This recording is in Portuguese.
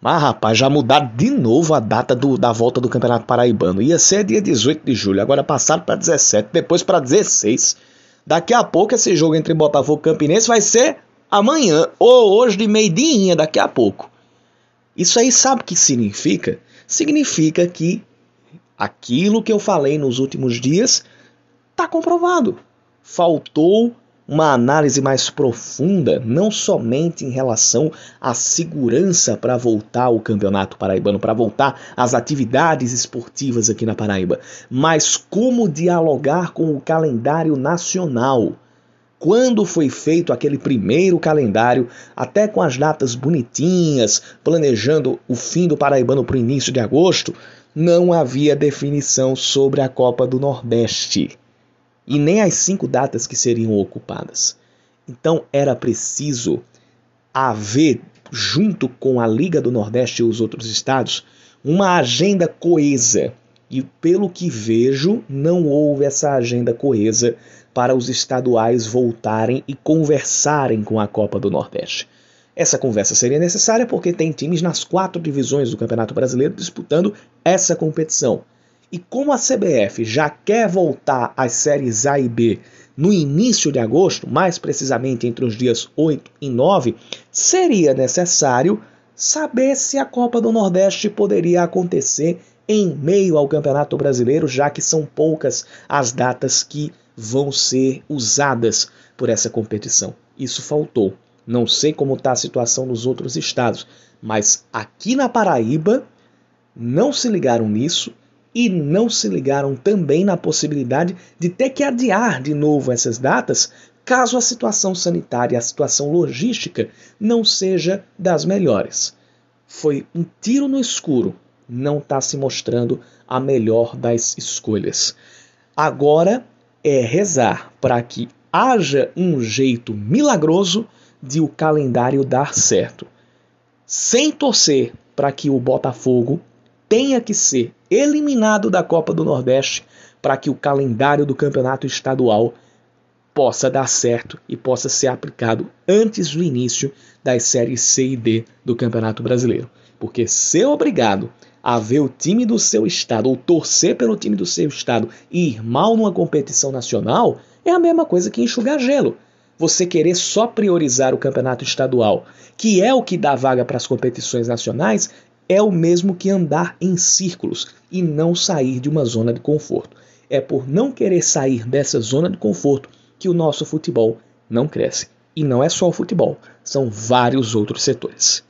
Mas, rapaz, já mudaram de novo a data do, da volta do Campeonato Paraibano. Ia ser dia 18 de julho, agora passaram para 17, depois para 16. Daqui a pouco esse jogo entre Botafogo e Campinense vai ser amanhã, ou hoje de meio-dia, daqui a pouco. Isso aí sabe o que significa? Significa que aquilo que eu falei nos últimos dias está comprovado. Faltou uma análise mais profunda, não somente em relação à segurança para voltar ao Campeonato Paraibano, para voltar às atividades esportivas aqui na Paraíba, mas como dialogar com o calendário nacional. Quando foi feito aquele primeiro calendário, até com as datas bonitinhas, planejando o fim do Paraibano para o início de agosto, não havia definição sobre a Copa do Nordeste e nem as cinco datas que seriam ocupadas. Então era preciso haver, junto com a Liga do Nordeste e os outros estados, uma agenda coesa. E pelo que vejo, não houve essa agenda coesa para os estaduais voltarem e conversarem com a Copa do Nordeste. Essa conversa seria necessária porque tem times nas quatro divisões do Campeonato Brasileiro disputando essa competição. E como a CBF já quer voltar às séries A e B no início de agosto, mais precisamente entre os dias 8 e 9, seria necessário saber se a Copa do Nordeste poderia acontecer em meio ao Campeonato Brasileiro, já que são poucas as datas que vão ser usadas por essa competição. Isso faltou. Não sei como está a situação nos outros estados, mas aqui na Paraíba não se ligaram nisso e não se ligaram também na possibilidade de ter que adiar de novo essas datas caso a situação sanitária, a situação logística não seja das melhores. Foi um tiro no escuro, não está se mostrando a melhor das escolhas. Agora é rezar para que haja um jeito milagroso de o calendário dar certo. Sem torcer para que o Botafogo tenha que ser eliminado da Copa do Nordeste para que o calendário do campeonato estadual possa dar certo e possa ser aplicado antes do início das séries C e D do Campeonato Brasileiro. Porque ser obrigado a ver o time do seu estado ou torcer pelo time do seu estado e ir mal numa competição nacional é a mesma coisa que enxugar gelo. Você querer só priorizar o campeonato estadual, que é o que dá vaga para as competições nacionais, é o mesmo que andar em círculos e não sair de uma zona de conforto. É por não querer sair dessa zona de conforto que o nosso futebol não cresce. E não é só o futebol, são vários outros setores.